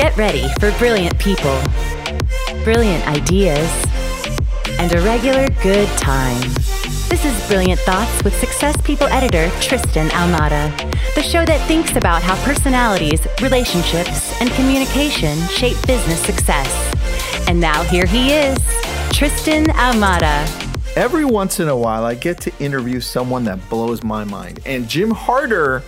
Get ready for brilliant people, brilliant ideas, and a regular good time. This is Brilliant Thoughts with Success People editor Tristan Almada, the show that thinks about how personalities, relationships, and communication shape business success. And now here he is, Tristan Almada. Every once in a while, I get to interview someone that blows my mind. And Jim Harter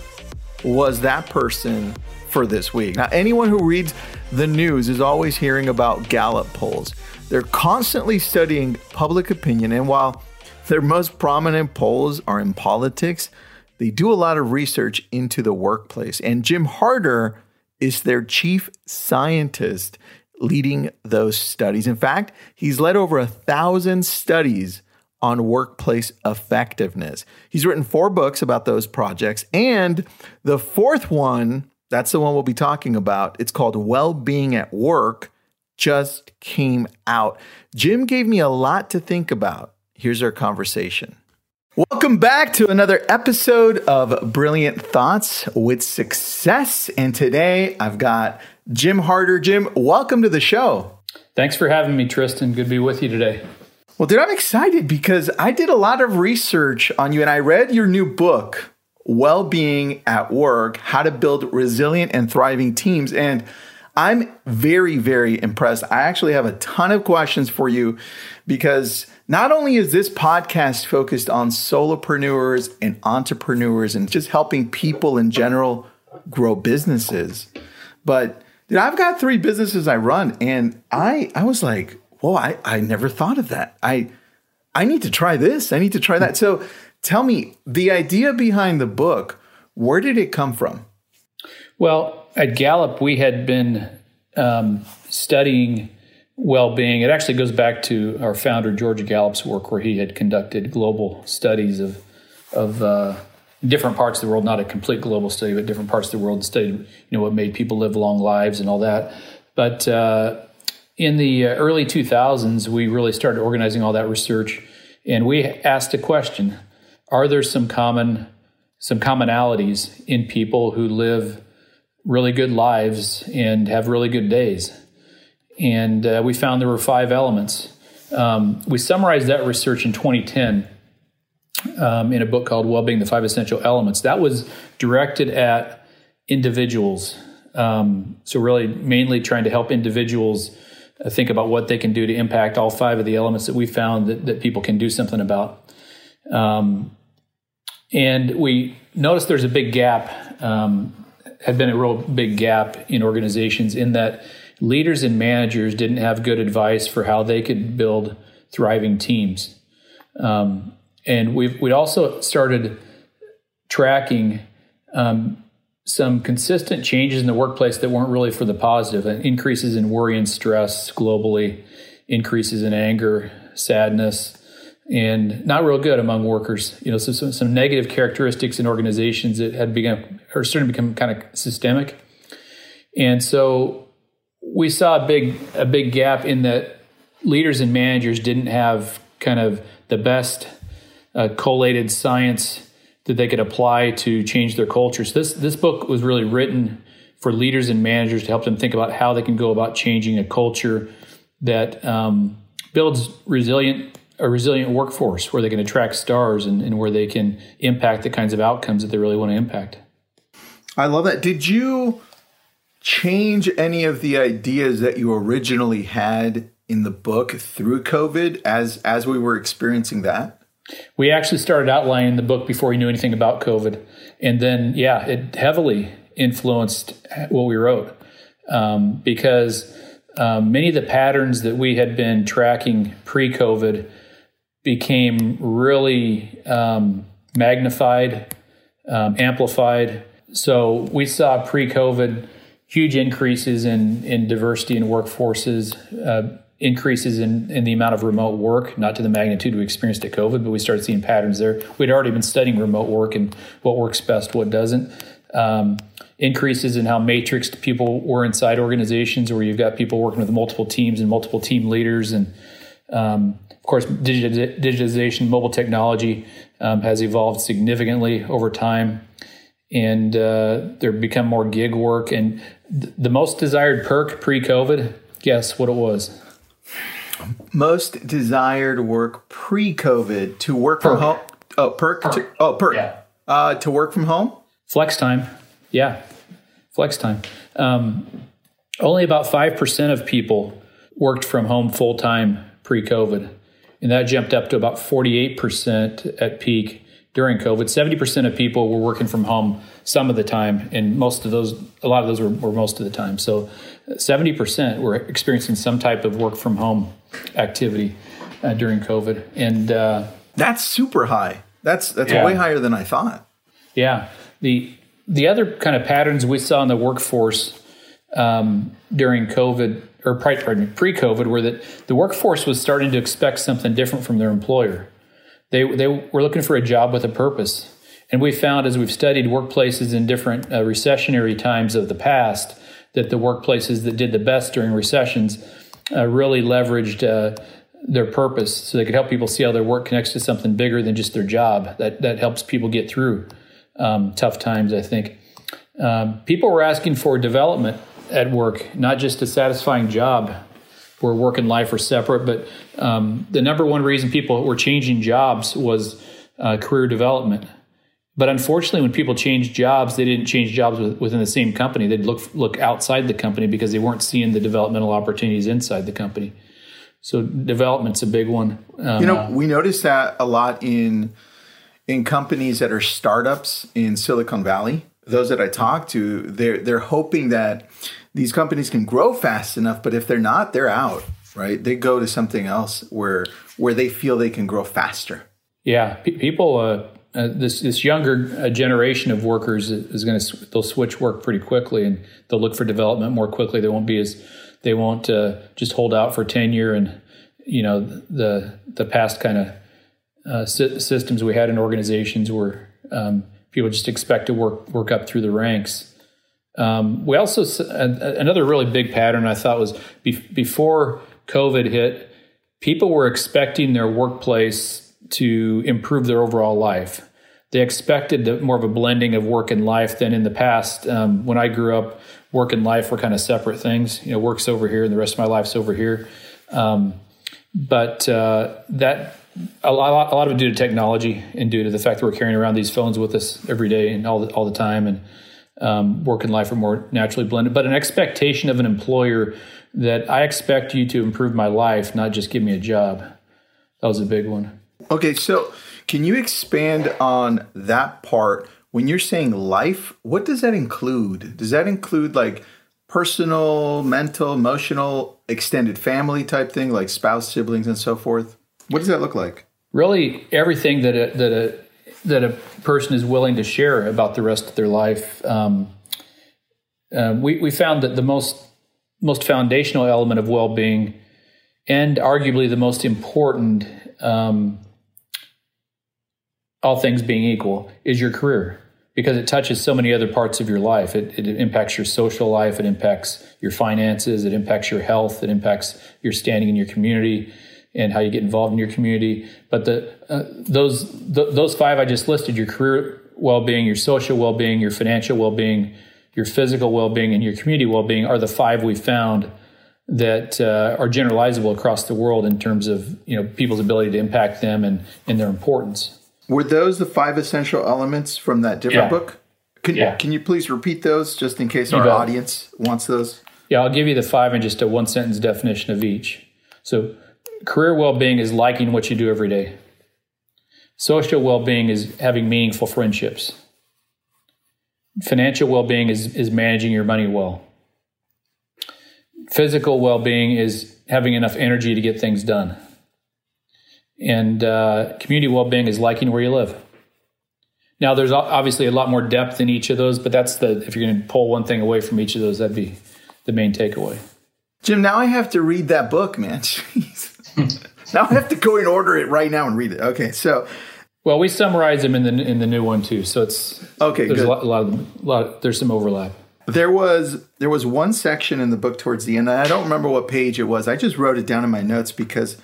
was that person for this week. Now, anyone who reads the news is always hearing about Gallup polls. They're constantly studying public opinion. And while their most prominent polls are in politics, they do a lot of research into the workplace. And Jim Harter is their chief scientist leading those studies. In fact, he's led over a thousand studies on workplace effectiveness. He's written four books about those projects. And the fourth one, that's the one we'll be talking about, it's called Well Being at Work, just came out. Jim gave me a lot to think about. Here's our conversation. Welcome back to another episode of Brilliant Thoughts with Success. And today I've got Jim Harter. Jim, welcome to the show. Thanks for having me, Tristan. Good to be with you today. Well, dude, I'm excited because I did a lot of research on you and I read your new book, Well Being at Work How to Build Resilient and Thriving Teams. And I'm very, very impressed. I actually have a ton of questions for you because not only is this podcast focused on solopreneurs and entrepreneurs and just helping people in general grow businesses, but dude, I've got three businesses I run and I I was like, whoa, I, I never thought of that. I I need to try this. I need to try that. So tell me, the idea behind the book, where did it come from? Well, at Gallup, we had been um, studying well being. It actually goes back to our founder, George Gallup's work, where he had conducted global studies of, of uh, different parts of the world, not a complete global study, but different parts of the world, and studied you know, what made people live long lives and all that. But uh, in the uh, early 2000s, we really started organizing all that research, and we asked a question: Are there some common some commonalities in people who live really good lives and have really good days? And uh, we found there were five elements. Um, we summarized that research in 2010 um, in a book called Wellbeing: The Five Essential Elements. That was directed at individuals. Um, so really, mainly trying to help individuals uh, think about what they can do to impact all five of the elements that we found that, that people can do something about. Um, and we noticed there's a big gap, um, had been a real big gap in organizations in that leaders and managers didn't have good advice for how they could build thriving teams. Um, and we've we also started tracking um, some consistent changes in the workplace that weren't really for the positive increases in worry and stress globally increases in anger sadness and not real good among workers you know so some, some negative characteristics in organizations that had begun are starting to become kind of systemic and so we saw a big a big gap in that leaders and managers didn't have kind of the best uh, collated science that they could apply to change their cultures. This this book was really written for leaders and managers to help them think about how they can go about changing a culture that um, builds resilient a resilient workforce where they can attract stars and, and where they can impact the kinds of outcomes that they really want to impact. I love that. Did you change any of the ideas that you originally had in the book through COVID as as we were experiencing that? We actually started outlining the book before we knew anything about COVID. And then, yeah, it heavily influenced what we wrote um, because um, many of the patterns that we had been tracking pre COVID became really um, magnified, um, amplified. So we saw pre COVID huge increases in, in diversity in workforces. Uh, increases in, in the amount of remote work, not to the magnitude we experienced at COVID, but we started seeing patterns there. We'd already been studying remote work and what works best, what doesn't. Um, increases in how matrixed people were inside organizations, where you've got people working with multiple teams and multiple team leaders. And um, of course, digitization, mobile technology um, has evolved significantly over time. and uh, there become more gig work. And th- the most desired perk pre-COVID, guess what it was? Most desired work pre-COVID to work from home. Oh, perk. To, oh, perk. Yeah. Uh, to work from home. Flex time. Yeah. Flex time. Um, only about 5% of people worked from home full time pre COVID. And that jumped up to about 48% at peak during COVID. 70% of people were working from home some of the time. And most of those, a lot of those were, were most of the time. So 70% were experiencing some type of work from home activity uh, during COVID. And, uh, That's super high. That's that's Yeah. way higher than I thought. Yeah. The the other kind of patterns we saw in the workforce um, during COVID or pardon me, pre-COVID were that the workforce was starting to expect something different from their employer. They they were looking for a job with a purpose, and we found as we've studied workplaces in different uh, recessionary times of the past that the workplaces that did the best during recessions uh, really leveraged. Uh, their purpose so they could help people see how their work connects to something bigger than just their job that that helps people get through um, tough times i think um, people were asking for development at work not just a satisfying job where work and life are separate but um, the number one reason people were changing jobs was uh, career development but unfortunately when people changed jobs they didn't change jobs with, within the same company they'd look look outside the company because they weren't seeing the developmental opportunities inside the company so development's a big one. Um, You know, we notice that a lot in in companies that are startups in Silicon Valley. Those that I talk to, they're they're hoping that these companies can grow fast enough, but if they're not, they're out. Right? They go to something else where where they feel they can grow faster. yeah, pe- people. Uh, uh, this this younger uh, generation of workers is going to they'll switch work pretty quickly and they'll look for development more quickly. They won't be as they won't uh, just hold out for tenure and you know the the past kind of uh, sy- systems we had in organizations where um, people just expect to work work up through the ranks. Um, we also another really big pattern I thought was be- before COVID hit, people were expecting their workplace to improve their overall life. They expected the- more of a blending of work and life than in the past. Um, when I grew up, work and life were kind of separate things. You know, work's over here and the rest of my life's over here. Um, but uh, that a lot, a lot of it due to technology and due to the fact that we're carrying around these phones with us every day and all the, all the time, and um, work and life are more naturally blended. But an expectation of an employer that I expect you to improve my life, not just give me a job. That was a big one. Okay, so can you expand on that part? When you're saying life, what does that include? Does that include like personal, mental, emotional, extended family type thing, like spouse, siblings, and so forth? What does that look like? Really, everything that a, that a that a person is willing to share about the rest of their life. Um, uh, we we found that the most most foundational element of well being, and arguably the most important, um, all things being equal, is your career because it touches so many other parts of your life. It, it impacts your social life, it impacts your finances, it impacts your health, it impacts your standing in your community and how you get involved in your community. But the uh, those th- those five I just listed: your career well-being, your social well-being, your financial well-being, your physical well-being, and your community well-being are the five we found that uh, are generalizable across the world in terms of you know people's ability to impact them and and their importance. Were those the five essential elements from that different Yeah. book? Can, Yeah. can you please repeat those just in case our bet. audience wants those? Yeah, I'll give you the five and just a one sentence definition of each. So, career well being is liking what you do every day. Social well being is having meaningful friendships. Financial well being is, is managing your money well. Physical well being is having enough energy to get things done. And uh, community well being is liking where you live. Now, there's obviously a lot more depth in each of those, but that's the, if you're going to pull one thing away from each of those, that'd be the main takeaway. Jim, now I have to read that book, man. now I have to go and order it right now and read it. Okay, so Well, we summarize them in the in the new one too, so it's Okay, There's good. a lot, a lot of them. A lot, there's some overlap. there was there was one section in the book towards the end. I don't remember what page it was. I just wrote it down in my notes because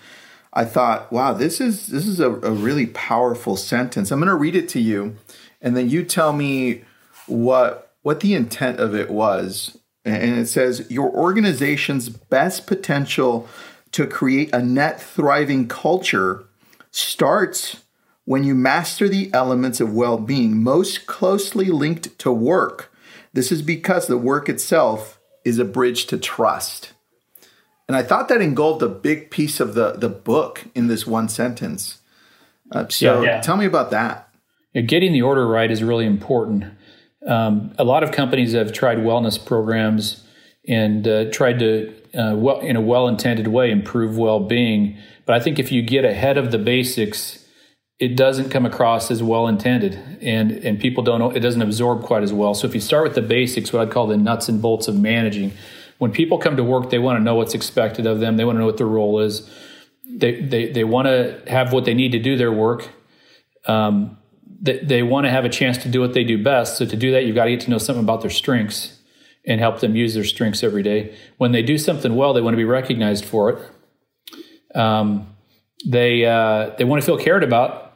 I thought, wow, this is this is a, a really powerful sentence. I'm going to read it to you, and then you tell me what what the intent of it was, and it says your organization's best potential to create a net thriving culture starts when you master the elements of well-being most closely linked to work. This is because the work itself is a bridge to trust. And I thought that engulfed a big piece of the, the book in this one sentence. Uh, so yeah, yeah. tell me about that. Yeah, getting the order right is really important. Um, a lot of companies have tried wellness programs and uh, tried to, uh, well, in a well-intended way, improve well-being. But I think if you get ahead of the basics, it doesn't come across as well-intended, and and people don't. It doesn't absorb quite as well. So if you start with the basics, what I'd call the nuts and bolts of managing, when people come to work, they want to know what's expected of them. They want to know what their role is. They they they want to have what they need to do their work. Um, they, they want to have a chance to do what they do best. So to do that, you've got to get to know something about their strengths and help them use their strengths every day. When they do something well, they want to be recognized for it. Um, they uh, they want to feel cared about.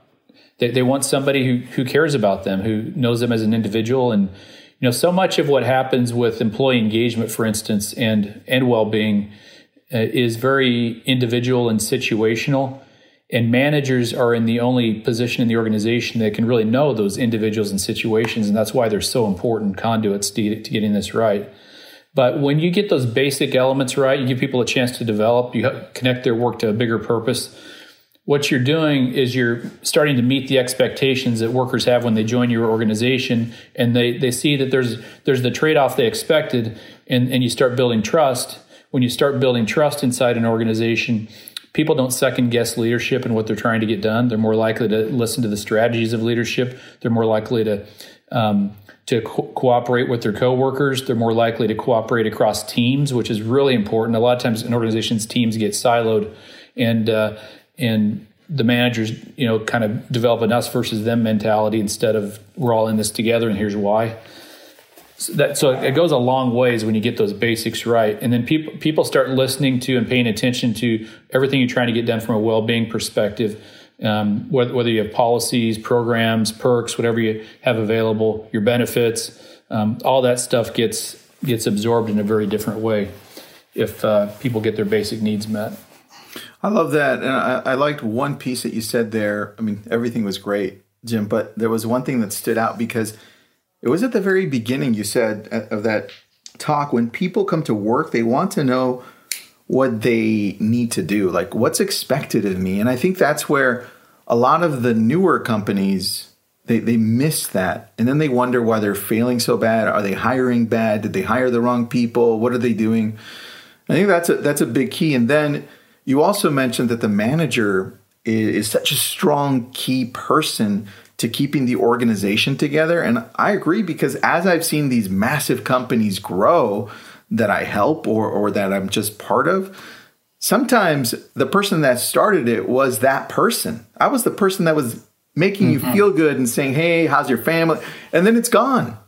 They, they want somebody who who cares about them, who knows them as an individual, and you know so much of what happens with employee engagement, for instance, and and well being uh, is very individual and situational. And managers are in the only position in the organization that can really know those individuals and situations. And that's why they're so important conduits to, to getting this right. But when you get those basic elements right, you give people a chance to develop, you connect their work to a bigger purpose. What you're doing is you're starting to meet the expectations that workers have when they join your organization, and they, they see that there's there's the trade off they expected, and, and you start building trust. When you start building trust inside an organization, people don't second guess leadership and what they're trying to get done. They're more likely to listen to the strategies of leadership. They're more likely to um, to co- cooperate with their coworkers. They're more likely to cooperate across teams, which is really important. A lot of times in organizations, teams get siloed, and uh, and the managers, you know, kind of develop an us versus them mentality instead of we're all in this together and here's why that so it goes a long ways when you get those basics right. And then people people start listening to and paying attention to everything you're trying to get done from a well-being perspective. Um, whether, whether you have policies programs perks whatever you have available your benefits um, all that stuff gets gets absorbed in a very different way if uh, people get their basic needs met. I love that and I, I liked one piece that you said there. I mean everything was great jim but there was one thing that stood out because it was at the very beginning you said uh, of that talk when people come to work, they want to know what they need to do, like what's expected of me. And I think that's where a lot of the newer companies they, they miss that. And then they wonder why they're failing so bad. Are they hiring bad? Did they hire the wrong people? What are they doing? I think that's a that's a big key. And then you also mentioned that the manager is, is such a strong key person to keeping the organization together. And I agree because as I've seen these massive companies grow that I help or, or that I'm just part of, sometimes the person that started it was that person. I was the person that was making mm-hmm. you feel good and saying, Hey, how's your family? And then it's gone.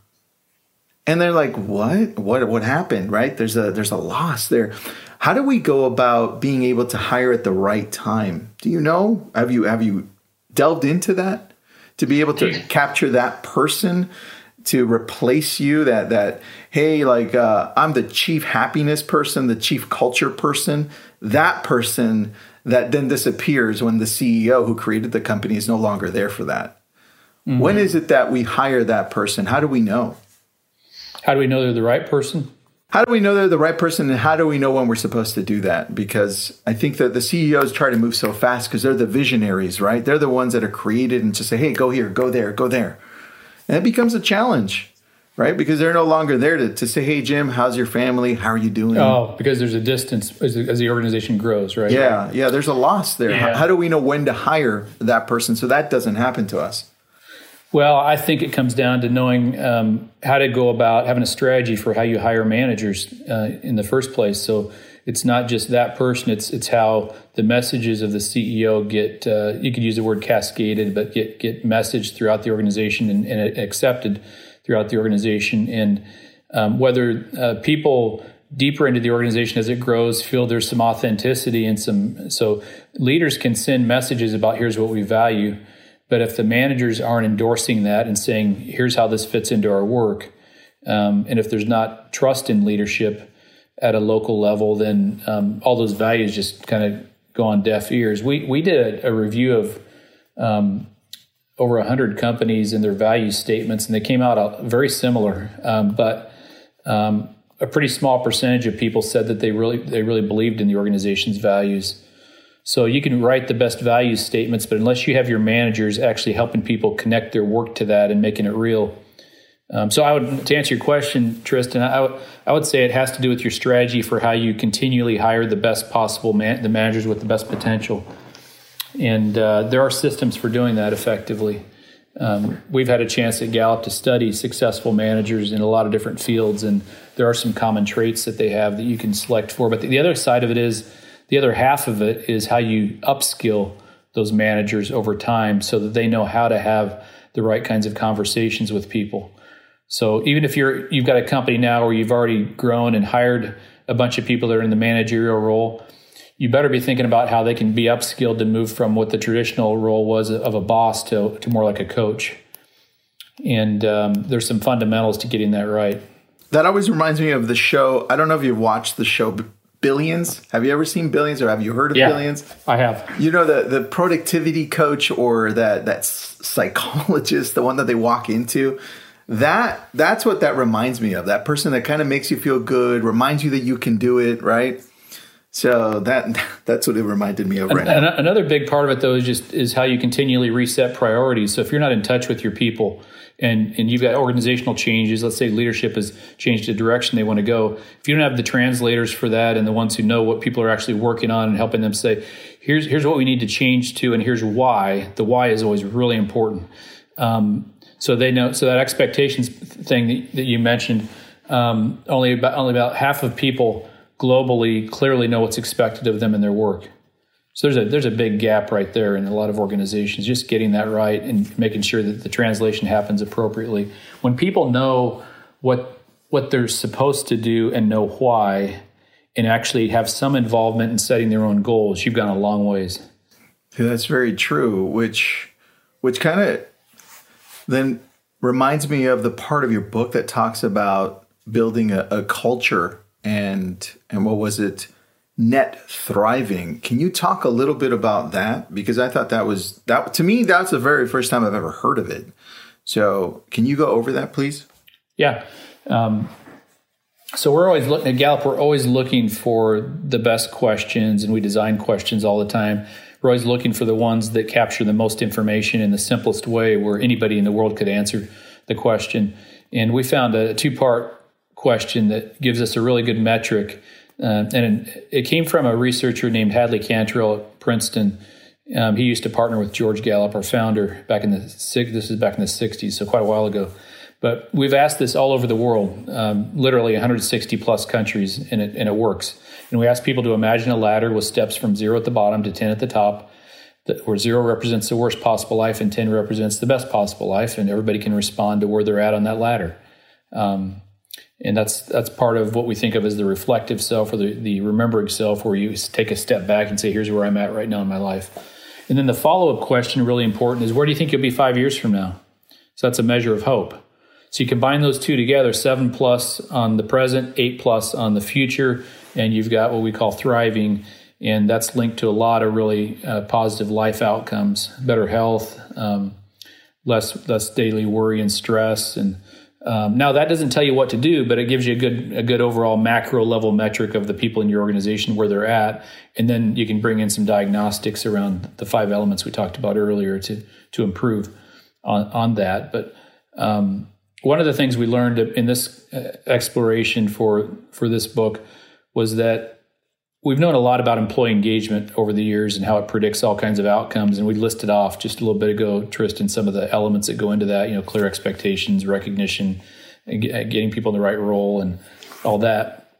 And they're like, what? What what happened? Right? There's a there's a loss there. How do we go about being able to hire at the right time? Do you know? Have you have you delved into that? To be able to capture that person to replace you that that hey like uh, i'm the chief happiness person the chief culture person. That person that then disappears when the ceo who created the company is no longer there for that. Mm-hmm. when is it that we hire that person? How do we know? How do we know they're the right person how do we know they're the right person and how do we know when we're supposed to do that? Because i think that the ceos try to move so fast because they're the visionaries right? They're the ones that are created and just say hey go here go there go there. And it becomes a challenge right? Because they're no longer there to, to say hey jim how's your family? How are you doing? Oh because there's a distance as, as the organization grows right? Yeah yeah there's a loss there. Yeah. how, how do we know when to hire that person? So that doesn't happen to us well, I think it comes down to knowing um, how to go about having a strategy for how you hire managers uh, in the first place. So it's not just that person; it's it's how the messages of the CEO get. Uh, you could use the word cascaded, but get get messaged throughout the organization and, and accepted throughout the organization, and um, whether uh, people deeper into the organization as it grows feel there's some authenticity and some so leaders can send messages about here's what we value But if the managers aren't endorsing that and saying, here's how this fits into our work, um, and if there's not trust in leadership at a local level, then um, all those values just kind of go on deaf ears. We, we did a, a review of um, over 100 companies and their value statements, and they came out very similar. Um, but um, a pretty small percentage of people said that they really they really believed in the organization's values. So you can write the best value statements, but unless you have your managers actually helping people connect their work to that and making it real. Um, so I would to answer your question, Tristan, I, w- I would say it has to do with your strategy for how you continually hire the best possible man- the managers with the best potential, and uh, there are systems for doing that effectively. Um, we've had a chance at Gallup to study successful managers in a lot of different fields, and there are some common traits that they have that you can select for. But the, the other side of it is the other half of it is how you upskill those managers over time so that they know how to have the right kinds of conversations with people. So even if you're you've got a company now where you've already grown and hired a bunch of people that are in the managerial role, you better be thinking about how they can be upskilled to move from what the traditional role was of a boss to, to more like a coach. And um, there's some fundamentals to getting that right. That always reminds me of the show. I don't know if you've watched the show Billions. Have you ever seen Billions or have you heard of yeah, Billions? I have. You know the the productivity coach or that that psychologist, the one that they walk into. That that's what that reminds me of. That person that kind of makes you feel good, reminds you that you can do it, right? So that that's what it reminded me of right now. Another big part of it though is just is how you continually reset priorities. So if you're not in touch with your people, and and you've got organizational changes. Let's say leadership has changed the direction they want to go. If you don't have the translators for that and the ones who know what people are actually working on and helping them say here's here's what we need to change to and here's why the why is always really important. Um, so they know so that expectations thing that, that you mentioned um, only about only about half of people globally clearly know what's expected of them in their work so there's a there's a big gap right there in a lot of organizations. Just getting that right and making sure that the translation happens appropriately. When people know what what they're supposed to do and know why, and actually have some involvement in setting their own goals, you've gone a long ways. Yeah, that's very true. Which which kind of then reminds me of the part of your book that talks about building a, a culture and and what was it? Net thriving. Can you talk a little bit about that? Because I thought that was that to me that's the very first time I've ever heard of it. So can you go over that, please? Yeah. Um, so we're always looking at Gallup. We're always looking for the best questions, and we design questions all the time. We're always looking for the ones that capture the most information in the simplest way, where anybody in the world could answer the question. And we found a two-part question that gives us a really good metric uh, and it came from a researcher named Hadley Cantril at Princeton. Um, he used to partner with George Gallup, our founder, back in the this is back in the '60s, so quite a while ago. But we've asked this all over the world, um, literally 160 plus countries, and it, and it works. And we ask people to imagine a ladder with steps from zero at the bottom to 10 at the top, where zero represents the worst possible life and 10 represents the best possible life, and everybody can respond to where they're at on that ladder. Um, and that's that's part of what we think of as the reflective self or the, the remembering self where you take a step back and say here's where i'm at right now in my life. And then the follow-up question really important is where do you think you'll be five years from now? So that's a measure of hope. So you combine those two together seven plus on the present eight plus on the future and you've got what we call thriving. And that's linked to a lot of really uh, positive life outcomes better health um, less less daily worry and stress and um, now that doesn't tell you what to do, but it gives you a good a good overall macro level metric of the people in your organization where they're at, and then you can bring in some diagnostics around the five elements we talked about earlier to to improve on on that. But um, one of the things we learned in this uh, exploration for for this book was that we've known a lot about employee engagement over the years and how it predicts all kinds of outcomes. And we listed off just a little bit ago, Tristan, some of the elements that go into that, you know, clear expectations, recognition, getting people in the right role and all that.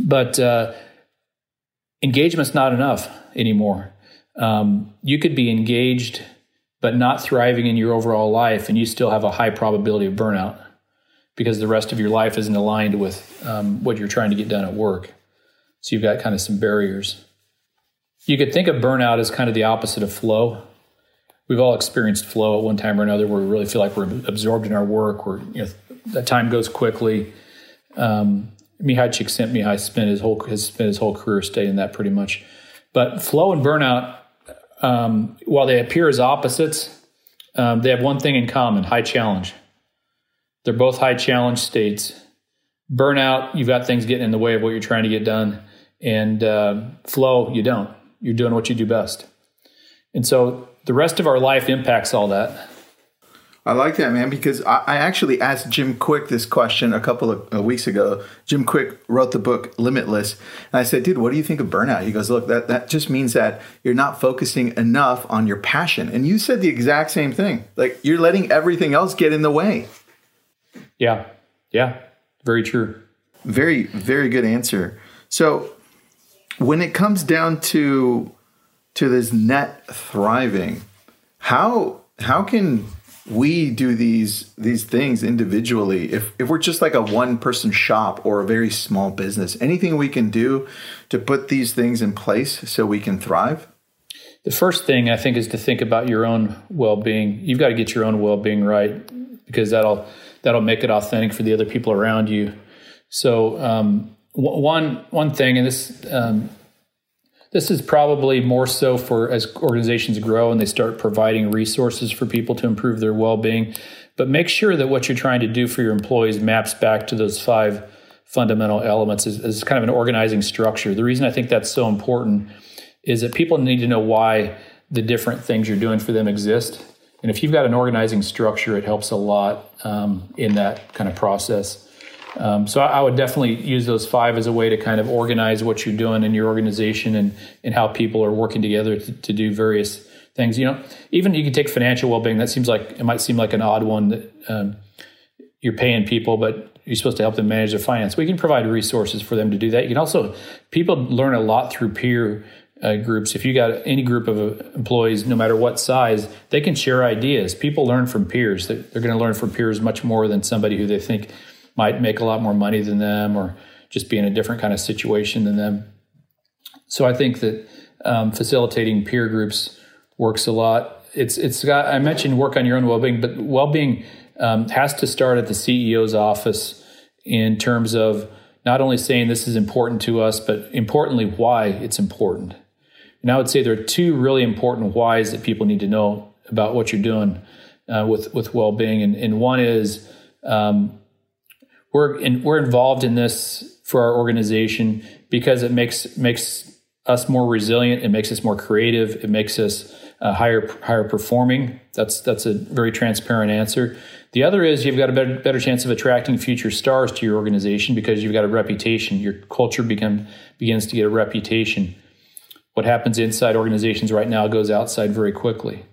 But uh, engagement's not enough anymore. Um, you could be engaged, but not thriving in your overall life, and you still have a high probability of burnout because the rest of your life isn't aligned with um, what you're trying to get done at work. So you've got kind of some barriers. You could think of burnout as kind of the opposite of flow. we've all experienced flow at one time or another where we really feel like we're absorbed in our work, where you know that time goes quickly. Um, Mihaly Csikszentmihalyi spent his whole has spent his whole career studying that pretty much. But flow and burnout, um, while they appear as opposites, um, they have one thing in common: high challenge. They're both high challenge states. Burnout, you've got things getting in the way of what you're trying to get done, and uh, flow, you don't. You're doing what you do best. And so the rest of our life impacts all that. I like that, man, because I, I actually asked Jim Kwik this question a couple of uh, weeks ago. Jim Kwik wrote the book Limitless. And I said, dude, what do you think of burnout? He goes, look, that, that just means that you're not focusing enough on your passion. And you said the exact same thing. Like you're letting everything else get in the way. Yeah. Yeah. Very true. Very, very good answer. So when it comes down to to this net thriving, how how can we do these these things individually? If if we're just like a one person shop or a very small business anything we can do to put these things in place so we can thrive? The first thing i think is to think about your own well-being. You've got to get your own well-being right because that'll that'll make it authentic for the other people around you. So um, one one thing and this um, this is probably more so for as organizations grow and they start providing resources for people to improve their well-being. But make sure that what you're trying to do for your employees maps back to those five fundamental elements as, as kind of an organizing structure. The reason I think that's so important is that people need to know why the different things you're doing for them exist. And if you've got an organizing structure, it helps a lot um, in that kind of process. Um, so I, I, would definitely use those five as a way to kind of organize what you're doing in your organization and, and how people are working together to, to do various things. You know, even you can take financial well-being. That seems like it might seem like an odd one that um, you're paying people, but you're supposed to help them manage their finance. We can provide resources for them to do that. You can also people learn a lot through peer uh, groups. If you got any group of uh, employees, no matter what size, they can share ideas. People learn from peers. They're, they're going to learn from peers much more than somebody who they think might make a lot more money than them or just be in a different kind of situation than them. So I think that um, facilitating peer groups works a lot. It's it's got I mentioned work on your own well being, but well being um, has to start at the CEO's office in terms of not only saying this is important to us, but importantly why it's important. And I would say there are two really important whys that people need to know about what you're doing uh, with with well being, and, and one is um, we're in, we're involved in this for our organization because it makes makes us more resilient. It makes us more creative. It makes us uh, higher higher performing. That's that's a very transparent answer. The other is you've got a better, better chance of attracting future stars to your organization because you've got a reputation. Your culture become begins to get a reputation. What happens inside organizations right now goes outside very quickly.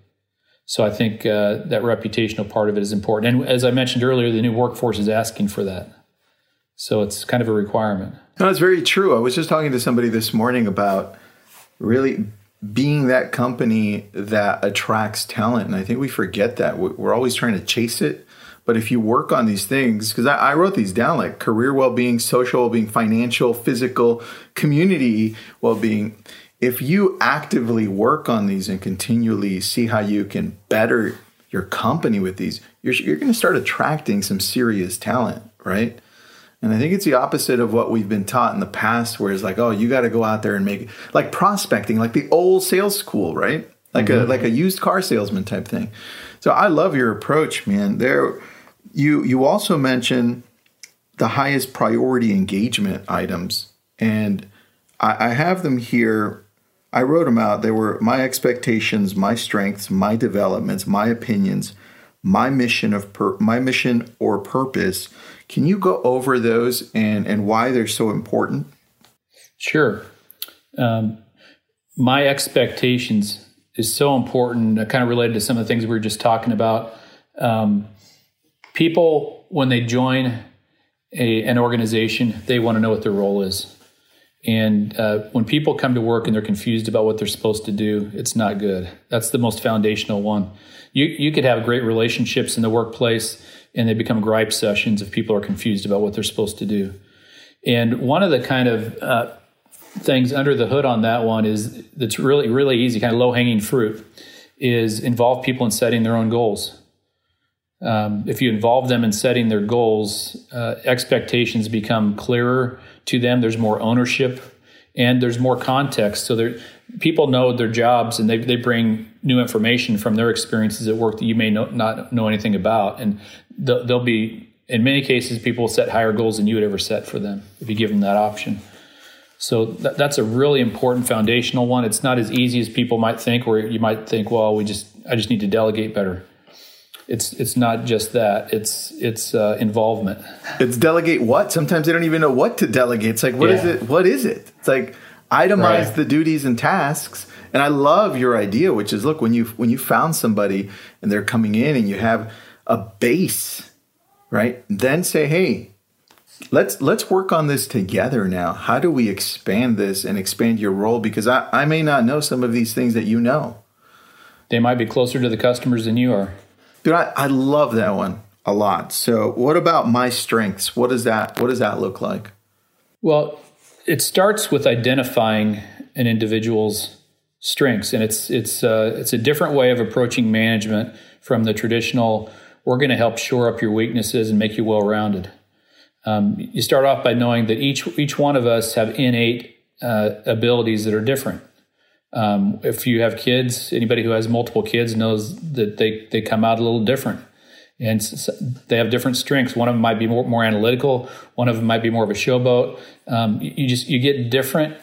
So I think uh, that reputational part of it is important. And as I mentioned earlier, the new workforce is asking for that. So it's kind of a requirement. No, it's very true. I was just talking to somebody this morning about really being that company that attracts talent. And I think we forget that. We're always trying to chase it. But if you work on these things, because I, I, wrote these down like career well being, social well being, financial, physical, community well being, if you actively work on these and continually see how you can better your company with these, you're, you're going to start attracting some serious talent, right? And I think it's the opposite of what we've been taught in the past, where it's like, oh, you got to go out there and make like prospecting, like the old sales school, right? Like mm-hmm. a like a used car salesman type thing. So I love your approach, man. There, you you also mentioned the highest priority engagement items, and I, I have them here I wrote them out. They were my expectations, my strengths, my developments, my opinions, my mission of pur- my mission or purpose. Can you go over those and and why they're so important? Sure. Um, my expectations is so important. Uh, kind of related to some of the things we were just talking about. Um, people when they join a, an organization, they want to know what their role is. And uh, when people come to work and they're confused about what they're supposed to do, it's not good. That's the most foundational one. You you could have great relationships in the workplace, and they become gripe sessions if people are confused about what they're supposed to do. And one of the kind of uh, things under the hood on that one is that's really really easy, kind of low hanging fruit, is involve people in setting their own goals. Um, if you involve them in setting their goals, uh, expectations become clearer to them. There's more ownership and there's more context. So people know their jobs and they, they bring new information from their experiences at work that you may know, not know anything about. And they'll, they'll be, in many cases, people set higher goals than you would ever set for them if you give them that option. So that, that's a really important foundational one. It's not as easy as people might think, where you might think, well, we just, I just need to delegate better it's it's not just that it's it's uh, involvement. It's delegate what? Sometimes they don't even know what to delegate. It's like what yeah. is it? What is it? It's like itemize right. the duties and tasks. And i love your idea which is look when you when you found somebody and they're coming in and you have a base right? Then say hey let's let's work on this together now. How do we expand this and expand your role? Because i, I may not know some of these things that you know. They might be closer to the customers than you are Dude, I, I love that one a lot. So what about my strengths? What does that what does that look like? Well, it starts with identifying an individual's strengths, and it's it's uh, it's a different way of approaching management from the traditional. We're going to help shore up your weaknesses and make you well rounded. Um, you start off by knowing that each each one of us have innate uh, abilities that are different. Um, if you have kids, anybody who has multiple kids knows that they, they come out a little different. And they have different strengths. One of them might be more, more analytical. One of them might be more of a showboat. Um, you just you get different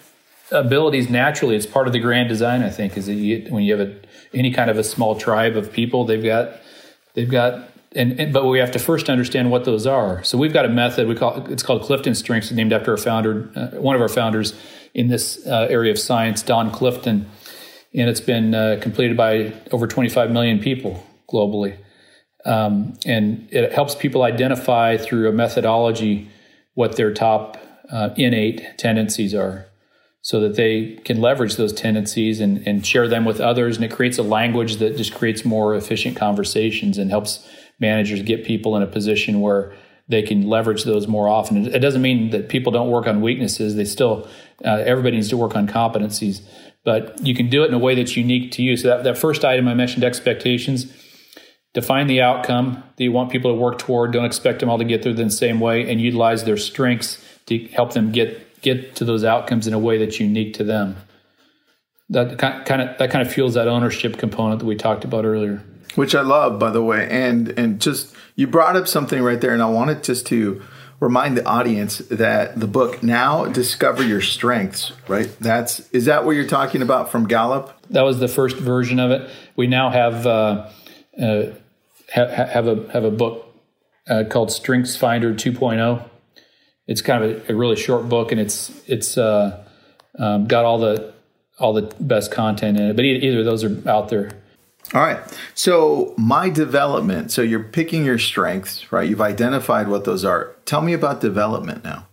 abilities naturally. It's part of the grand design, I think, is that you when you have a, any kind of a small tribe of people, they've got they've got and, and, but we have to first understand what those are. So we've got a method we call it's called Clifton Strengths, named after a founder, uh, one of our founders in this uh, area of science, Don Clifton, and it's been uh, completed by over 25 million people globally. Um, and it helps people identify through a methodology what their top uh, innate tendencies are so that they can leverage those tendencies and, and share them with others. And it creates a language that just creates more efficient conversations and helps managers get people in a position where they can leverage those more often. It doesn't mean that people don't work on weaknesses. They still, uh, everybody needs to work on competencies, but you can do it in a way that's unique to you. So that, that first item I mentioned, expectations, define the outcome that you want people to work toward. Don't expect them all to get there the same way and utilize their strengths to help them get, get to those outcomes in a way that's unique to them. That kind of, that kind of fuels that ownership component that we talked about earlier which I love, by the way. And and just you brought up something right there, and I wanted just to remind the audience that the book now discover your strengths right? That's is that what you're talking about from gallup? That was the first version of it. We now have uh, uh, ha- have a have a book uh, called StrengthsFinder 2.0 it's kind of a, a really short book and it's it's uh, um, got all the all the best content in it. But either of those are out there all right. So, my development. So, you're picking your strengths, right? You've identified what those are. Tell me about development now.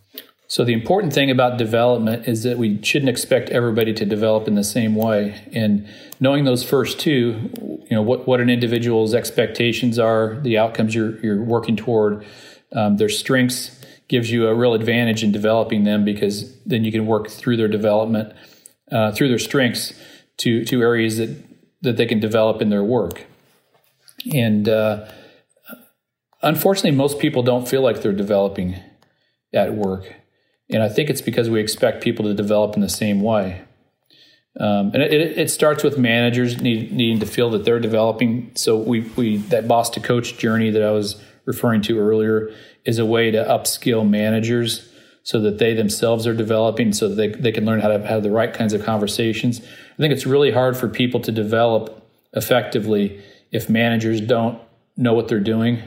So, the important thing about development is that we shouldn't expect everybody to develop in the same way. And knowing those first two, you know, what, what an individual's expectations are, the outcomes you're, you're working toward, um, their strengths gives you a real advantage in developing them because then you can work through their development, uh, through their strengths to, to areas that that they can develop in their work. And uh, unfortunately, most people don't feel like they're developing at work. And I think it's because we expect people to develop in the same way. Um, and it, it, starts with managers need, needing to feel that they're developing. So we, we that boss to coach journey that I was referring to earlier is a way to upskill managers so that they themselves are developing, so that they, they can learn how to have the right kinds of conversations. I think it's really hard for people to develop effectively if managers don't know what they're doing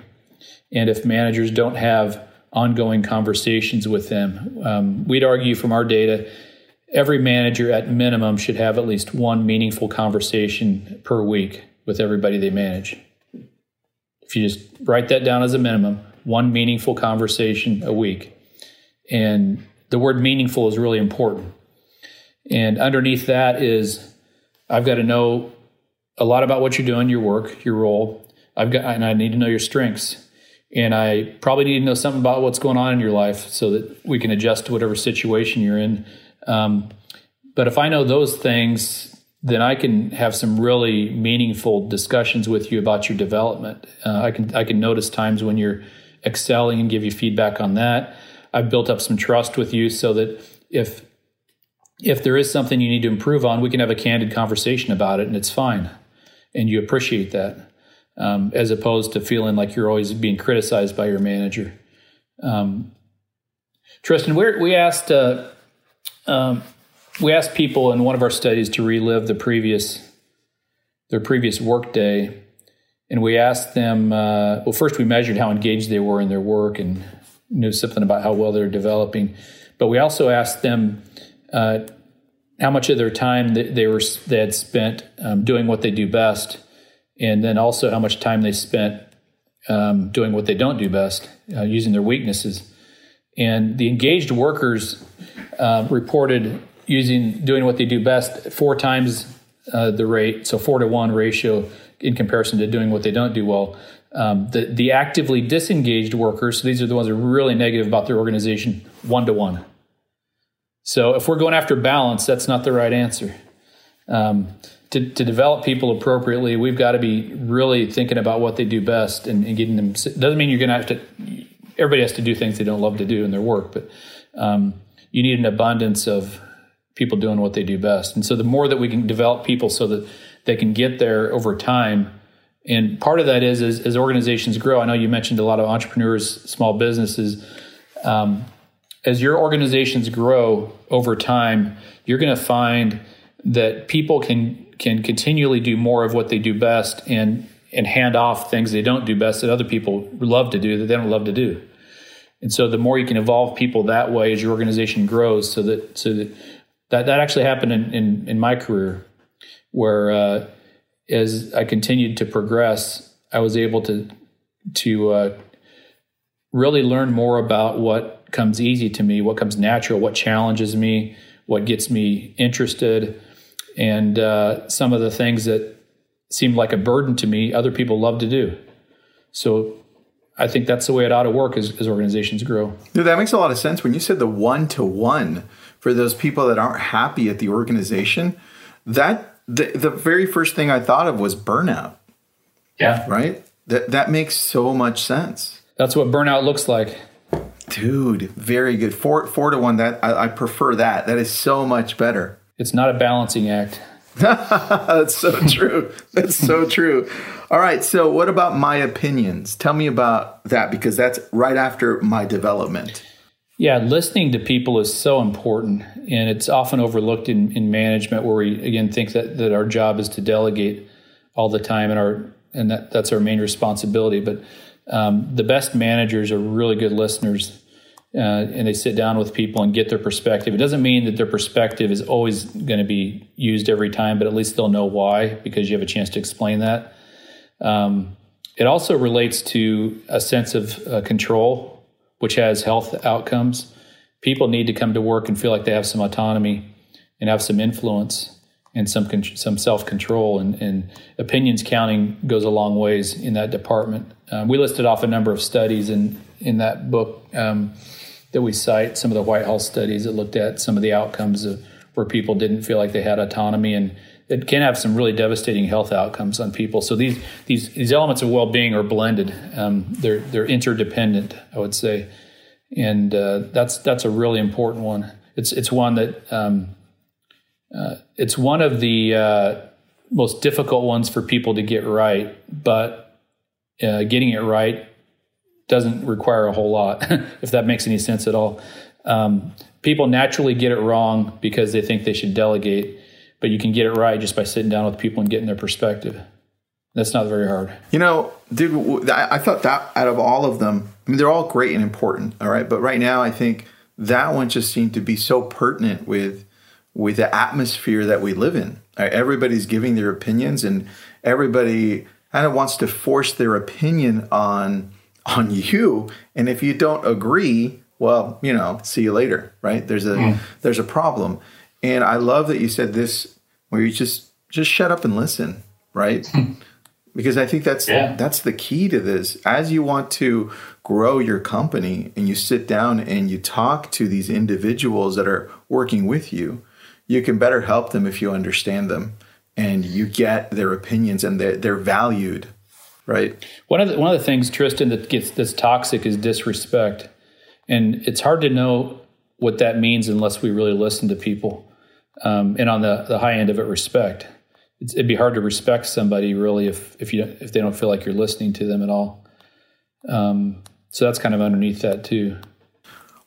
and if managers don't have ongoing conversations with them. Um, we'd argue from our data, every manager at minimum should have at least one meaningful conversation per week with everybody they manage. If you just write that down as a minimum, one meaningful conversation a week. And the word meaningful is really important. And underneath that is I've got to know a lot about what you're doing, your work, your role. I've got and I need to know your strengths. And I probably need to know something about what's going on in your life so that we can adjust to whatever situation you're in. Um, but if I know those things, then I can have some really meaningful discussions with you about your development. Uh, I can I can notice times when you're excelling and give you feedback on that. I've built up some trust with you so that if if there is something you need to improve on, we can have a candid conversation about it, and it's fine, and you appreciate that, um, as opposed to feeling like you're always being criticized by your manager. Um, Tristan, we asked uh, um, we asked people in one of our studies to relive the previous their previous workday, and we asked them. Uh, well, first we measured how engaged they were in their work and knew something about how well they're developing, but we also asked them uh, how much of their time they, they were they had spent um, doing what they do best, and then also how much time they spent um, doing what they don't do best, uh, using their weaknesses. And the engaged workers uh, reported using doing what they do best four times uh, the rate, so four to one ratio in comparison to doing what they don't do well. Um, the the actively disengaged workers, so these are the ones that are really negative about their organization, one to one. So if we're going after balance, that's not the right answer. Um, to, to develop people appropriately, we've got to be really thinking about what they do best and, and getting them. Doesn't mean you're going to have to. Everybody has to do things they don't love to do in their work, but um, you need an abundance of people doing what they do best. And so the more that we can develop people so that they can get there over time. And part of that is as, as organizations grow. I know you mentioned a lot of entrepreneurs, small businesses. Um, as your organizations grow over time, you're going to find that people can can continually do more of what they do best and and hand off things they don't do best that other people love to do that they don't love to do. And so the more you can evolve people that way as your organization grows, so that so that that, that actually happened in, in, in my career, where uh, as I continued to progress, I was able to to uh, really learn more about what comes easy to me, what comes natural, what challenges me, what gets me interested, and uh, some of the things that seemed like a burden to me, other people love to do. So I think that's the way it ought to work as, as organizations grow. Dude, that makes a lot of sense. When you said the one to one for those people that aren't happy at the organization, that the, the very first thing I thought of was burnout. Yeah. Right? That that makes so much sense. That's what burnout looks like. Dude, very good. Four four to one. That I, I prefer that. That is so much better. It's not a balancing act. That's so true. That's so true. All right. So, what about my opinions? Tell me about that because that's right after my development. Yeah, listening to people is so important, and it's often overlooked in, in management, where we again think that, that our job is to delegate all the time, and our and that, that's our main responsibility. But um, the best managers are really good listeners uh, and they sit down with people and get their perspective. It doesn't mean that their perspective is always going to be used every time, but at least they'll know why because you have a chance to explain that. Um, it also relates to a sense of uh, control, which has health outcomes. People need to come to work and feel like they have some autonomy and have some influence and some con- some self control and, and, opinions counting goes a long ways in that department. Um, we listed off a number of studies in in that book um, that we cite. Some of the Whitehall studies that looked at some of the outcomes of where people didn't feel like they had autonomy and it can have some really devastating health outcomes on people. So these these these elements of well being are blended. Um, they're they're interdependent, I would say, and uh, that's that's a really important one. It's it's one that um, uh, it's one of the uh, most difficult ones for people to get right, but uh, getting it right doesn't require a whole lot, if that makes any sense at all. Um, people naturally get it wrong because they think they should delegate, but you can get it right just by sitting down with people and getting their perspective. That's not very hard. You know, dude, I thought that out of all of them, I mean, they're all great and important, all right. But right now, I think that one just seemed to be so pertinent with with the atmosphere that we live in. Everybody's giving their opinions, and everybody kind of wants to force their opinion on on you. And if you don't agree, well, you know, see you later, right? There's a mm. there's a problem. And I love that you said this where you just just shut up and listen, right? because I think that's yeah. that's the key to this. As you want to grow your company and you sit down and you talk to these individuals that are working with you, you can better help them if you understand them. and you get their opinions and they're, they're valued, right? One of the, one of the things, Tristan, that gets that's toxic is disrespect, and it's hard to know what that means unless we really listen to people. Um, and on the, the high end of it, respect. It's, it'd be hard to respect somebody really if if you if they don't feel like you're listening to them at all. Um, so that's kind of underneath that too.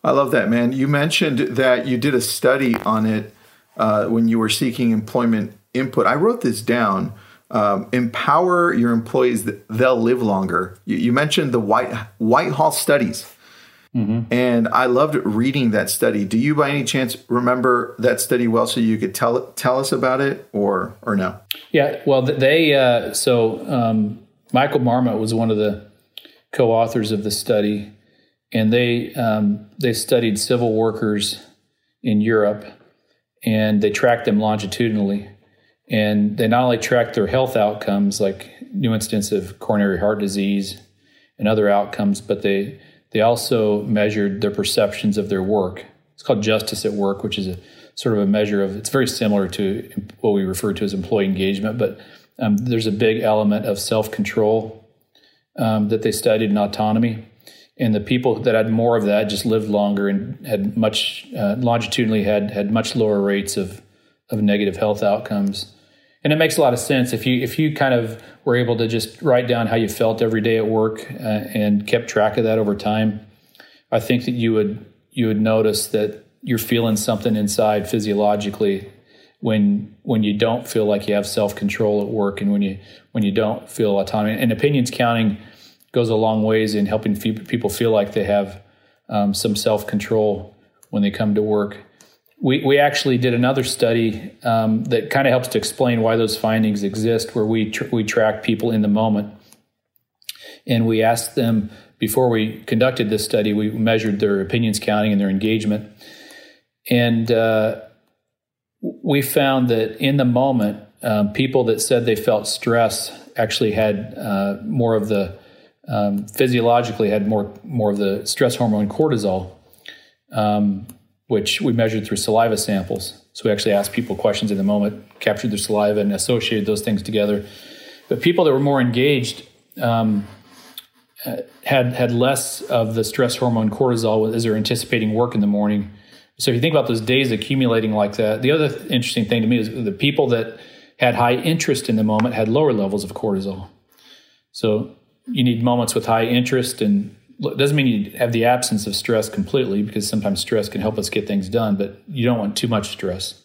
I love that, man. You mentioned that you did a study on it uh, when you were seeking employment input. I wrote this down. Um, empower your employees; they'll live longer. You, you mentioned the White Whitehall studies, mm-hmm. and I loved reading that study. Do you, by any chance, remember that study well, so you could tell tell us about it, or or no? Yeah, well, they uh, so um, Michael Marmot was one of the co-authors of the study, and they um, they studied civil workers in Europe, and they tracked them longitudinally, and they not only tracked their health outcomes like new incidence of coronary heart disease and other outcomes, but they they also measured their perceptions of their work. It's called justice at work, which is a sort of a measure of. It's very similar to what we refer to as employee engagement, but um, there's a big element of self control um, that they studied in autonomy. And the people that had more of that just lived longer and had much uh, longitudinally had had much lower rates of of negative health outcomes. And it makes a lot of sense if you if you kind of were able to just write down how you felt every day at work uh, and kept track of that over time. I think that you would you would notice that you're feeling something inside physiologically when when you don't feel like you have self control at work and when you when you don't feel autonomy. And opinions counting goes a long ways in helping people feel like they have um, some self control when they come to work. We we actually did another study um, that kind of helps to explain why those findings exist, where we tr- we track people in the moment, and we asked them before we conducted this study. We measured their opinions counting and their engagement, and uh, we found that in the moment, um, people that said they felt stress actually had uh, more of the um, physiologically had more more of the stress hormone cortisol, um, which we measured through saliva samples. So we actually asked people questions in the moment, captured their saliva, and associated those things together. But people that were more engaged um, uh, had had less of the stress hormone cortisol as they're anticipating work in the morning so if you think about those days accumulating like that, the other interesting thing to me is the people that had high interest in the moment had lower levels of cortisol. So you need moments with high interest and it doesn't mean you have the absence of stress completely because sometimes stress can help us get things done, but you don't want too much stress.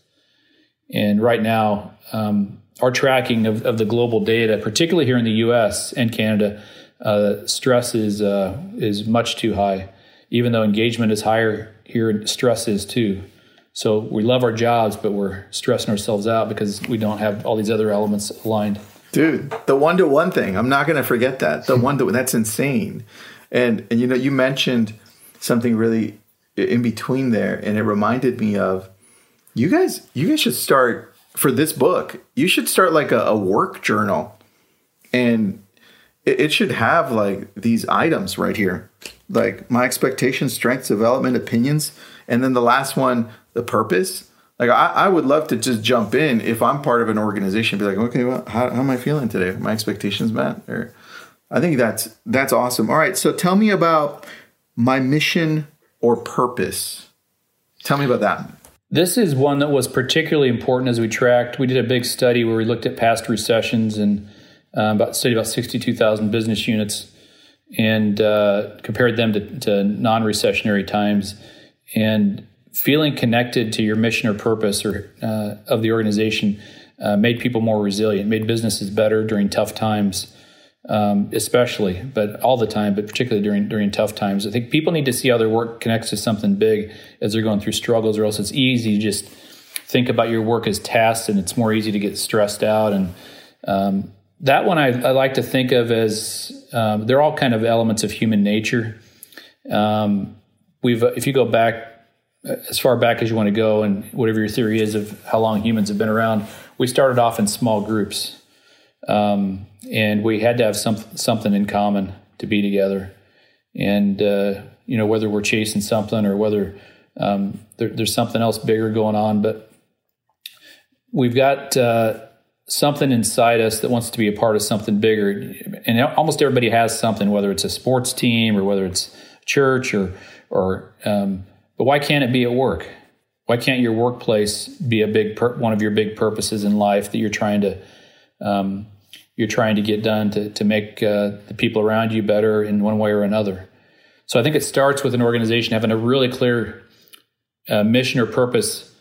And right now, um, our tracking of, of, the global data, particularly here in the U.S. and Canada, uh, stress is uh, is much too high. Even though engagement is higher here stress is too. So we love our jobs, but we're stressing ourselves out because we don't have all these other elements aligned. Dude, the one to one thing, I'm not going to forget that. The one to that's insane. And and you know, you mentioned something really in between there, and it reminded me of you guys. You guys should start for this book. You should start like a, a work journal, and it, it should have like these items right here like my expectations, strengths, development, opinions, and then the last one, the purpose. Like I, I would love to just jump in if I'm part of an organization, be like, okay, well, how, how am I feeling today? My expectations met, or I think that's that's awesome. All right, so tell me about my mission or purpose. Tell me about that. This is one that was particularly important as we tracked. We did a big study where we looked at past recessions and uh, about studied about 62,000 business units and uh, compared them to, to non recessionary times. And feeling connected to your mission or purpose or uh, of the organization uh, made people more resilient, made businesses better during tough times, um, especially, but all the time, but particularly during during tough times. I think people need to see how their work connects to something big as they're going through struggles, or else it's easy to just think about your work as tasks, and it's more easy to get stressed out and um, that one I, I, like to think of as um, they're all kind of elements of human nature. Um, we've if you go back as far back as you want to go, and whatever your theory is of how long humans have been around, we started off in small groups, um, and we had to have some something in common to be together. And uh, you know whether we're chasing something or whether um, there, there's something else bigger going on, but we've got. Uh, something inside us that wants to be a part of something bigger. And almost everybody has something, whether it's a sports team or whether it's church or, or, um, but why can't it be at work? Why can't your workplace be a big, one of your big purposes in life that you're trying to, um, you're trying to get done to, to make uh, the people around you better in one way or another. So I think it starts with an organization having a really clear uh, mission or purpose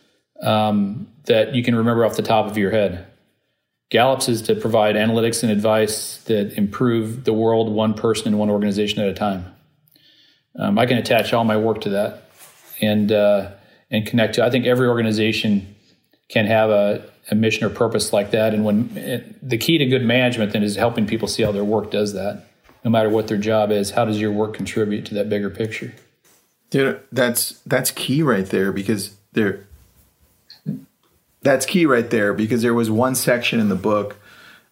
um, that you can remember off the top of your head. Gallup's is to provide analytics and advice that improve the world one person and one organization at a time. Um, I can attach all my work to that and uh, and connect to. I think every organization can have a, a mission or purpose like that. And when it, the key to good management then is helping people see how their work does that, no matter what their job is. How does your work contribute to that bigger picture? Dude, that's that's key right there because there that's key right there because there was one section in the book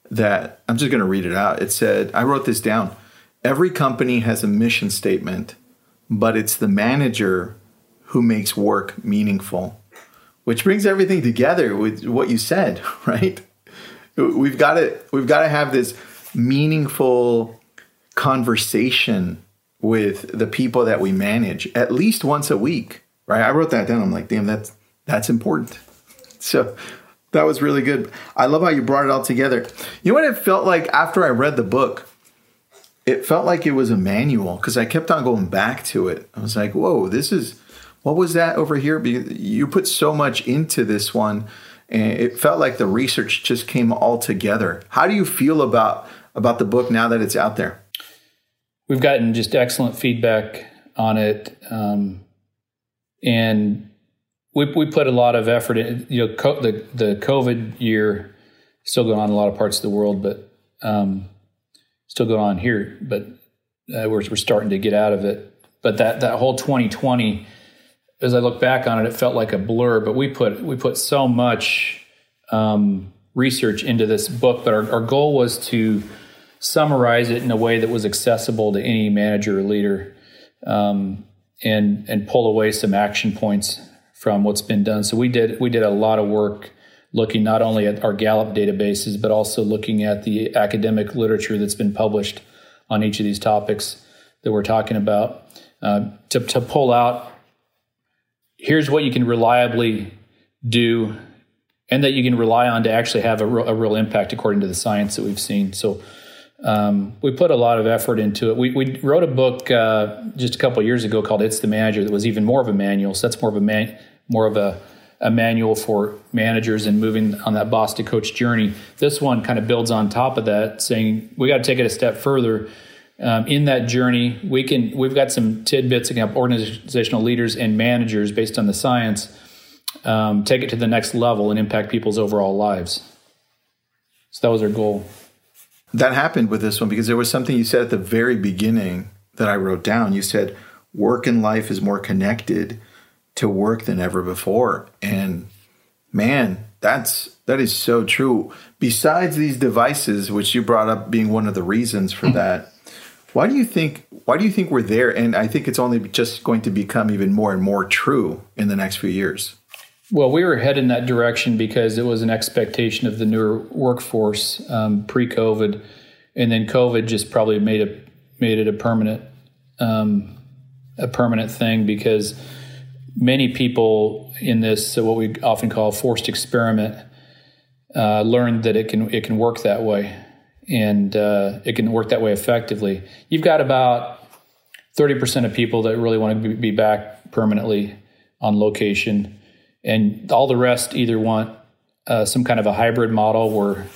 that I'm just going to read it out. It said, I wrote this down. Every company has a mission statement, but it's the manager who makes work meaningful. Which brings everything together with what you said, right? We've got to we've got to have this meaningful conversation with the people that we manage at least once a week, right? I wrote that down. I'm like, damn, that's that's important. So that was really good. I love how you brought it all together. You know what it felt like after I read the book? It felt like it was a manual because I kept on going back to it. I was like, whoa, this is what was that over here? You put so much into this one, and it felt like the research just came all together. How do you feel about about the book now that it's out there? We've gotten just excellent feedback on it, um, and we we put a lot of effort in. You know, co- the the COVID year still going on in a lot of parts of the world, but um, still going on here. But uh, we're we're starting to get out of it. But that that whole 2020, as I look back on it, it felt like a blur. But we put we put so much um, research into this book. But our, our goal was to summarize it in a way that was accessible to any manager or leader, um, and and pull away some action points from what's been done. So we did we did a lot of work looking not only at our Gallup databases, but also looking at the academic literature that's been published on each of these topics that we're talking about uh, to, to pull out here's what you can reliably do and that you can rely on to actually have a, real, a real impact according to the science that we've seen. So um, we put a lot of effort into it. We, we wrote a book uh, just a couple years ago called "It's the Manager" that was even more of a manual. So that's more of a man, more of a, a manual for managers and moving on that boss to coach journey. This one kind of builds on top of that, saying we got to take it a step further. Um, in that journey, we can we've got some tidbits to help organizational leaders and managers based on the science um, take it to the next level and impact people's overall lives. So that was our goal. That happened with this one because there was something you said at the very beginning that I wrote down. You said work and life is more connected to work than ever before. And man, that's that is so true. Besides these devices, which you brought up being one of the reasons for mm-hmm. that, why do you think why do you think we're there? And I think it's only just going to become even more and more true in the next few years. Well, we were heading that direction because it was an expectation of the newer workforce um, pre-COVID, and then COVID just probably made it made it a permanent um, a permanent thing because many people in this what we often call forced experiment uh, learned that it can it can work that way and uh, it can work that way effectively. You've got about thirty percent of people that really want to be back permanently on location, and all the rest either want uh, some kind of a hybrid model where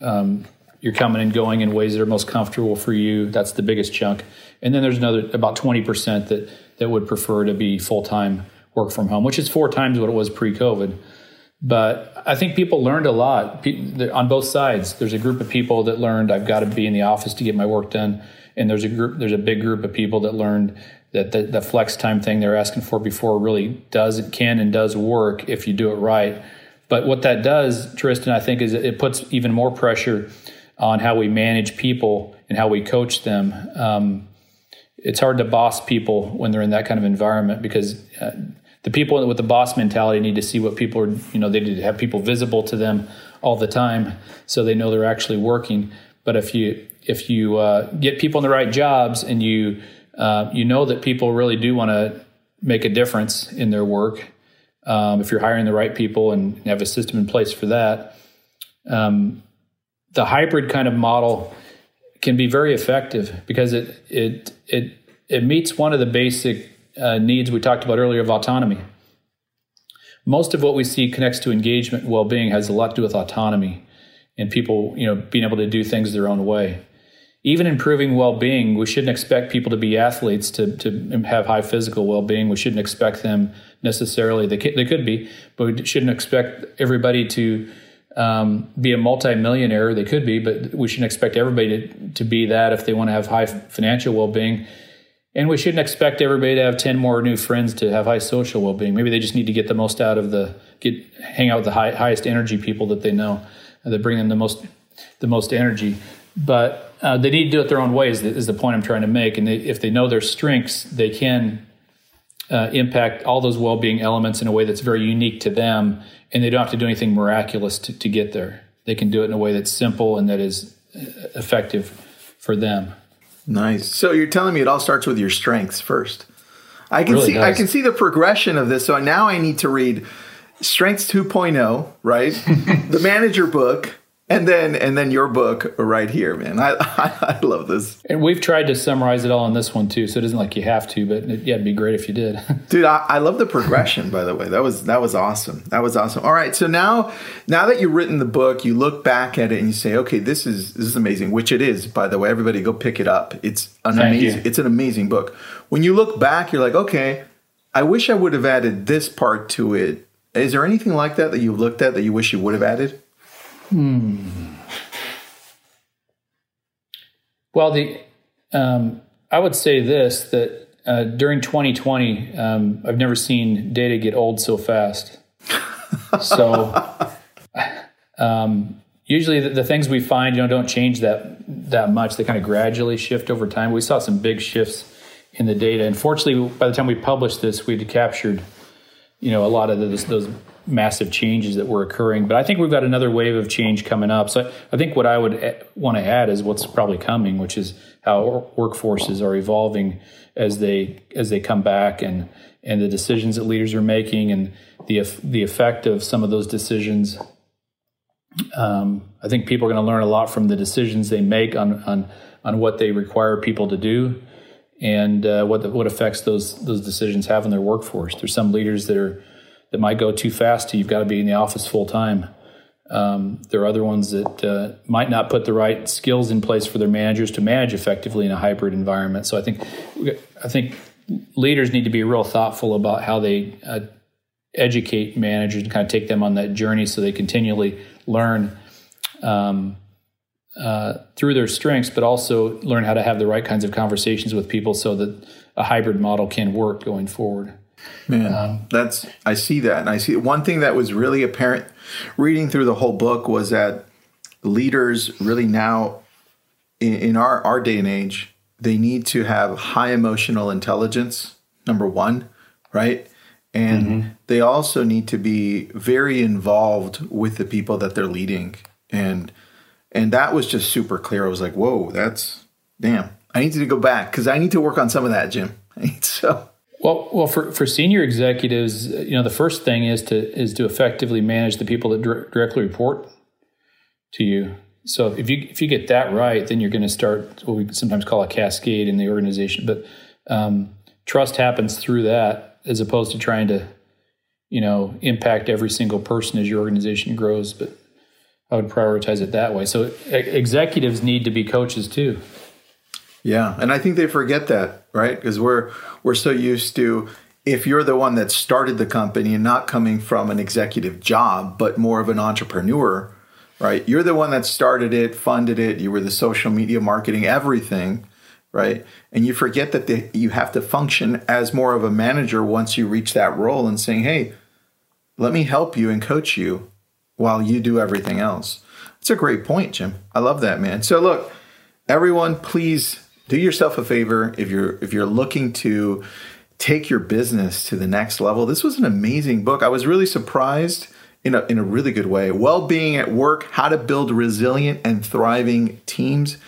um, you're coming and going in ways that are most comfortable for you. That's the biggest chunk, and then there's another about twenty percent that that would prefer to be full time work from home, which is four times what it was pre COVID. But I think people learned a lot on both sides. There's a group of people that learned I've got to be in the office to get my work done, and there's a group, there's a big group of people that learned that the, the flex time thing they're asking for before really does can and does work if you do it right. But what that does, Tristan, I think, is it puts even more pressure on how we manage people and how we coach them. Um, it's hard to boss people when they're in that kind of environment because uh, the people with the boss mentality need to see what people are, you know, they need to have people visible to them all the time, so they know they're actually working. But if you if you uh, get people in the right jobs and you uh, you know that people really do want to make a difference in their work, um, if you're hiring the right people and have a system in place for that, um, the hybrid kind of model can be very effective because it it it it meets one of the basic uh, needs we talked about earlier of autonomy. Most of what we see connects to engagement and well-being has a lot to do with autonomy and people, you know, being able to do things their own way. Even improving well-being, we shouldn't expect people to be athletes to, to have high physical well-being. We shouldn't expect them necessarily. They, they could be, but we shouldn't expect everybody to um, be a multimillionaire. They could be, but we shouldn't expect everybody to, to be that if they want to have high financial well-being and we shouldn't expect everybody to have 10 more new friends to have high social well-being. Maybe they just need to get the most out of the get hang out with the high, highest energy people that they know that bring them the most the most energy. But uh, they need to do it their own ways is the point i'm trying to make. And they, if they know their strengths they can uh, impact all those well-being elements in a way that's very unique to them and they don't have to do anything miraculous to, to get there. They can do it in a way that's simple and that is uh, effective for them Nice. So you're telling me it all starts with your strengths first. I can really see does. I can see the progression of this. So now I need to read Strengths 2.0, right? the manager book, and then and then your book right here, man. I, I, I love this. And we've tried to summarize it all in this one too, so it isn't like you have to, but it, yeah, it'd be great if you did. Dude, I, I love the progression. by the way, that was that was awesome. That was awesome. All right, so now now that you've written the book, you look back at it and you say, okay, this is this is amazing. Which it is, by the way. Everybody, go pick it up. It's an Thank amazing. You. It's an amazing book. When you look back, you're like, okay, I wish I would have added this part to it. Is there anything like that that you looked at that you wish you would have added? Hmm. Well, the um, I would say this that uh, during 2020, um, I've never seen data get old so fast. so um, usually the, the, things we find, you know, don't change that that much. They kind of gradually shift over time. We saw some big shifts in the data. Unfortunately, by the time we published this, we'd captured, you know, a lot of those, those massive changes that were occurring. But I think we've got another wave of change coming up. So I think what I would want to add is what's probably coming, which is how workforces are evolving as they as they come back and and the decisions that leaders are making and the the effect of some of those decisions. Um, I think people are going to learn a lot from the decisions they make on on on what they require people to do and uh, what the, what effects those those decisions have on their workforce. There's some leaders that are that might go too fast to you've got to be in the office full time. Um, there are other ones that uh, might not put the right skills in place for their managers to manage effectively in a hybrid environment. So I think I think leaders need to be real thoughtful about how they uh, educate managers and kind of take them on that journey so they continually learn um, uh, through their strengths, but also learn how to have the right kinds of conversations with people so that a hybrid model can work going forward. Man, um, that's I see that, and I see one thing that was really apparent reading through the whole book was that leaders really now in, in our our day and age they need to have high emotional intelligence. Number one, right? And mm-hmm. they also need to be very involved with the people that they're leading, and and that was just super clear. I was like, whoa, that's damn. I need to go back because I need to work on some of that, Jim. so well, well, for, for senior executives, you know, the first thing is to is to effectively manage the people that directly report to you. So if you if you get that right, then you're going to start what we sometimes call a cascade in the organization. But um, trust happens through that, as opposed to trying to, you know, impact every single person as your organization grows. But I would prioritize it that way. So executives need to be coaches too. Yeah, and I think they forget that, right? Because we're we're so used to if you're the one that started the company and not coming from an executive job, but more of an entrepreneur, right? You're the one that started it, funded it, you were the social media marketing, everything, right? And you forget that the, you have to function as more of a manager once you reach that role and saying, hey, let me help you and coach you while you do everything else. It's a great point, Jim. I love that, man. So, look, everyone, please do yourself a favor if you're if you're looking to take your business to the next level. This was an amazing book. I was really surprised in a, in a really good way. Well being at work, how to build resilient and thriving teams.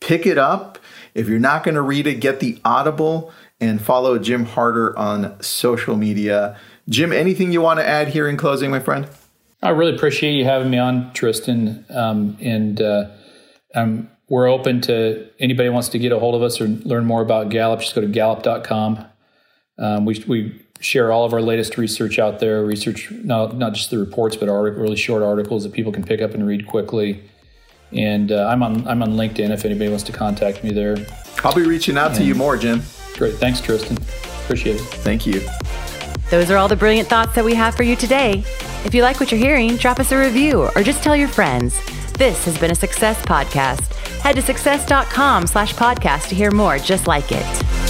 Pick it up. If you're not going to read it, get the Audible and follow Jim Harter on social media. Jim, anything you want to add here in closing, my friend? I really appreciate you having me on, Tristan. Um, and uh, um, we're open to anybody wants to get a hold of us or learn more about Gallup. Just go to gallup.com. Um, we, we share all of our latest research out there. Research not not just the reports, but article, really short articles that people can pick up and read quickly. And uh, I'm on I'm on LinkedIn if anybody wants to contact me there. I'll be reaching out and to you more, Jim. Great, thanks, Tristan. Appreciate it. Thank you. Those are all the brilliant thoughts that we have for you today. If you like what you're hearing, drop us a review or just tell your friends. This has been a Success Podcast. Head to success.com slash podcast to hear more just like it.